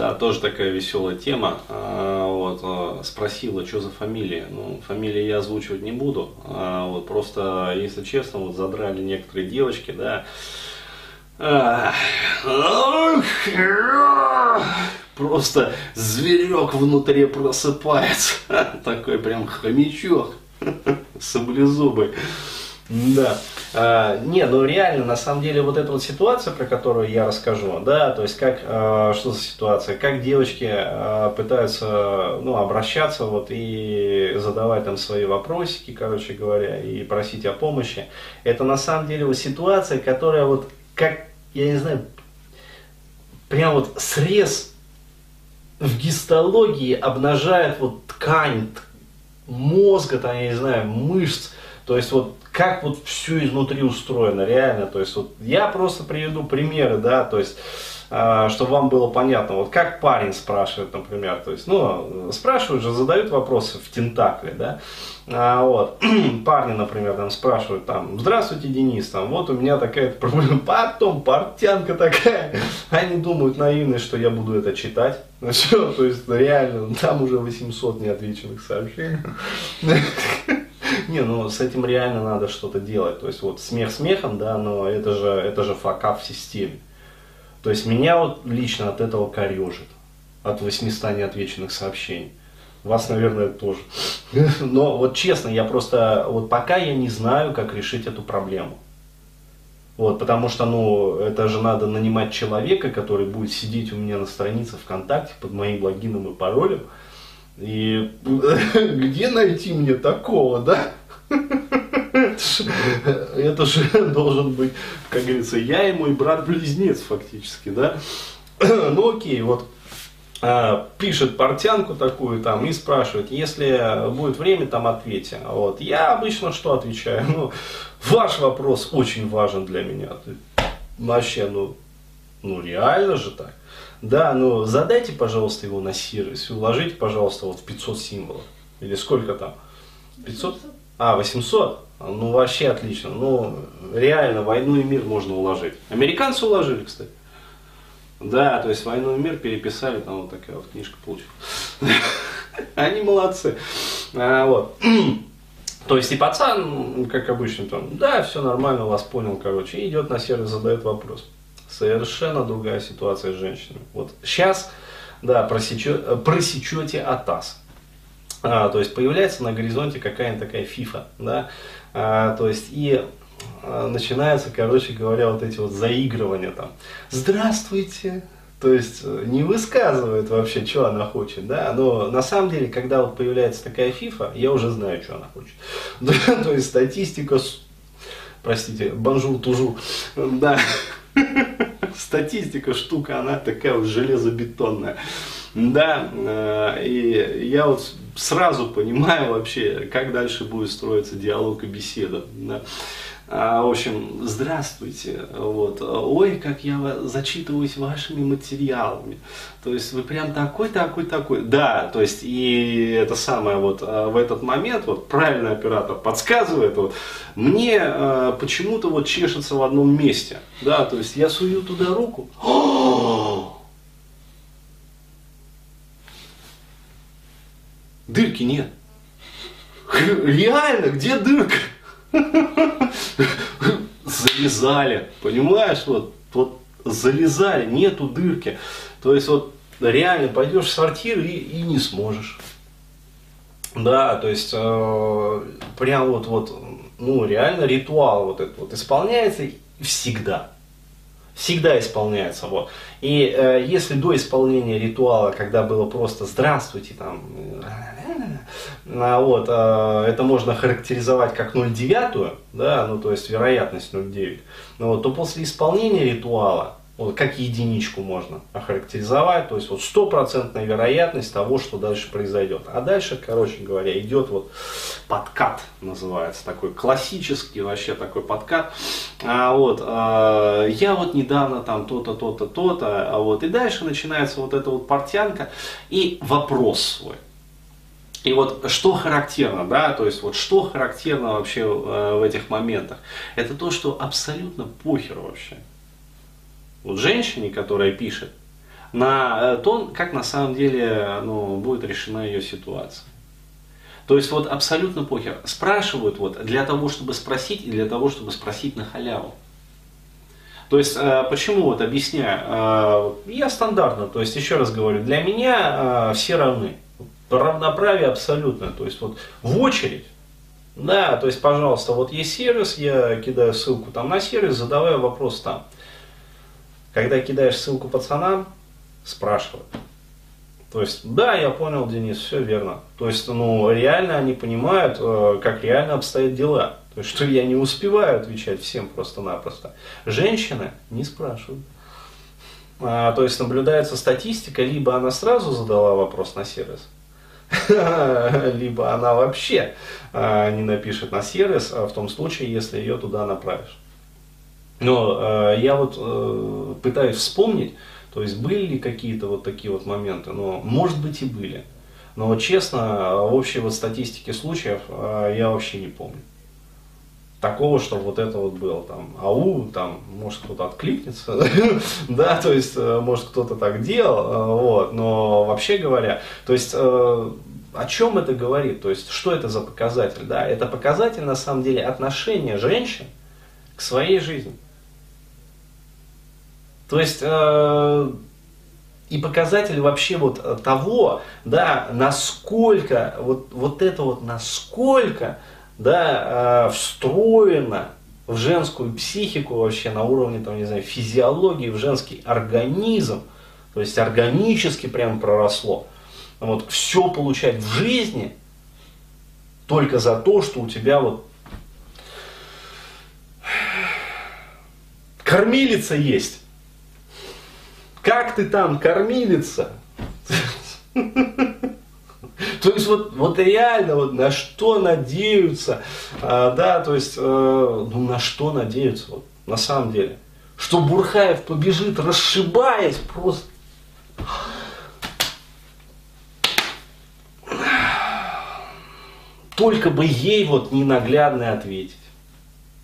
Да, тоже такая веселая тема. А, вот, а, спросила, что за фамилия. Ну, фамилии я озвучивать не буду. А, вот, просто, если честно, вот задрали некоторые девочки, да. Просто зверек внутри просыпается. Такой прям хомячок. Саблезубый. Да. А, не, ну реально, на самом деле, вот эта вот ситуация, про которую я расскажу, да, то есть как, а, что за ситуация, как девочки а, пытаются, ну, обращаться вот и задавать там свои вопросики, короче говоря, и просить о помощи, это на самом деле вот ситуация, которая вот, как, я не знаю, прям вот срез в гистологии обнажает вот ткань мозга, там, я не знаю, мышц, то есть вот как вот все изнутри устроено, реально. То есть вот я просто приведу примеры, да, то есть э, чтобы вам было понятно, вот как парень спрашивает, например, то есть, ну, спрашивают же, задают вопросы в тентакле, да, а, вот, парни, например, там спрашивают, там, здравствуйте, Денис, там, вот у меня такая проблема, потом портянка такая, они думают наивно, что я буду это читать, ну что, то есть, реально, там уже 800 неотвеченных сообщений, Не, ну с этим реально надо что-то делать. То есть вот смех смехом, да, но это же, это же факап в системе. То есть меня вот лично от этого корежит. От 800 неотвеченных сообщений. Вас, наверное, тоже. Но вот честно, я просто, вот пока я не знаю, как решить эту проблему. Вот, потому что, ну, это же надо нанимать человека, который будет сидеть у меня на странице ВКонтакте под моим логином и паролем, и где найти мне такого, да? Это же должен быть, как говорится, я и мой брат-близнец фактически, да? Ну окей, вот а, пишет портянку такую там и спрашивает, если будет время, там ответьте. Вот. Я обычно что отвечаю? Ну, ваш вопрос очень важен для меня. Вообще, ну, ну реально же так. Да, ну задайте, пожалуйста, его на сервис, уложите, пожалуйста, вот в 500 символов. Или сколько там? 500? А, 800? Ну, вообще отлично. Ну, реально, войну и мир можно уложить. Американцы уложили, кстати. Да, то есть войну и мир переписали, там вот такая вот книжка получилась. Они молодцы. А, вот. То есть и пацан, как обычно, там, да, все нормально, вас понял, короче, и идет на сервис, задает вопрос. Совершенно другая ситуация с женщинами. Вот сейчас, да, просечете, просечете АТАС. А, то есть появляется на горизонте какая-нибудь такая фифа, да, а, то есть и а, начинаются, короче говоря, вот эти вот заигрывания там. Здравствуйте, то есть э, не высказывает вообще, что она хочет, да, но на самом деле, когда вот появляется такая фифа, я уже знаю, что она хочет. То есть статистика, простите, банжур тужу, да, статистика штука, она такая вот железобетонная. Да, э, и я вот сразу понимаю вообще, как дальше будет строиться диалог и беседа. Да. А, в общем, здравствуйте. Вот. Ой, как я зачитываюсь вашими материалами. То есть вы прям такой, такой, такой. Да, то есть и это самое вот а, в этот момент вот правильный оператор подсказывает, вот, мне э, почему-то вот чешется в одном месте. Да, то есть я сую туда руку. Дырки нет. Реально, где дырка? Залезали, понимаешь, вот, вот залезали, нету дырки. То есть вот реально пойдешь в сортир и, и не сможешь. Да, то есть э, прям вот, вот, ну реально ритуал вот этот вот исполняется всегда. Всегда исполняется. Вот. И э, если до исполнения ритуала, когда было просто здравствуйте, там, а, вот, а, это можно характеризовать как 0,9, да, ну то есть вероятность 0,9, ну, вот, то после исполнения ритуала, вот, как единичку можно охарактеризовать, то есть вот стопроцентная вероятность того, что дальше произойдет. А дальше, короче говоря, идет вот подкат, называется, такой классический вообще такой подкат. А, вот, а, я вот недавно там то-то, то-то, то-то, а вот, и дальше начинается вот эта вот портянка и вопрос свой. И вот что характерно, да, то есть вот что характерно вообще э, в этих моментах, это то, что абсолютно похер вообще. Вот женщине, которая пишет, на то, как на самом деле ну, будет решена ее ситуация. То есть вот абсолютно похер. Спрашивают вот для того, чтобы спросить и для того, чтобы спросить на халяву. То есть, э, почему вот объясняю, э, я стандартно, то есть, еще раз говорю, для меня э, все равны. Равноправие абсолютно, то есть, вот в очередь, да, то есть, пожалуйста, вот есть сервис, я кидаю ссылку там на сервис, задаваю вопрос там. Когда кидаешь ссылку пацанам, спрашивают. То есть, да, я понял, Денис, все верно. То есть, ну, реально они понимают, как реально обстоят дела. То есть, что я не успеваю отвечать всем просто-напросто. Женщины не спрашивают. А, то есть наблюдается статистика, либо она сразу задала вопрос на сервис, либо она вообще а, не напишет на сервис, а в том случае, если ее туда направишь. Но а, я вот а, пытаюсь вспомнить, то есть были ли какие-то вот такие вот моменты, но может быть и были. Но честно, общей вот статистике случаев а, я вообще не помню такого, что вот это вот было, там, ау, там, может кто-то откликнется, да, то есть, э, может кто-то так делал, э, вот, но вообще говоря, то есть, э, о чем это говорит, то есть, что это за показатель, да, это показатель, на самом деле, отношения женщин к своей жизни. То есть, и показатель вообще вот того, да, насколько, вот, вот это вот, насколько да, э, встроено в женскую психику вообще на уровне, там, не знаю, физиологии, в женский организм, то есть органически прям проросло. Вот все получать в жизни только за то, что у тебя вот кормилица есть. Как ты там, кормилица? То есть вот, вот реально вот на что надеются, а, да, то есть, э, ну на что надеются, вот, на самом деле. Что Бурхаев побежит, расшибаясь просто. Только бы ей вот ненаглядно ответить.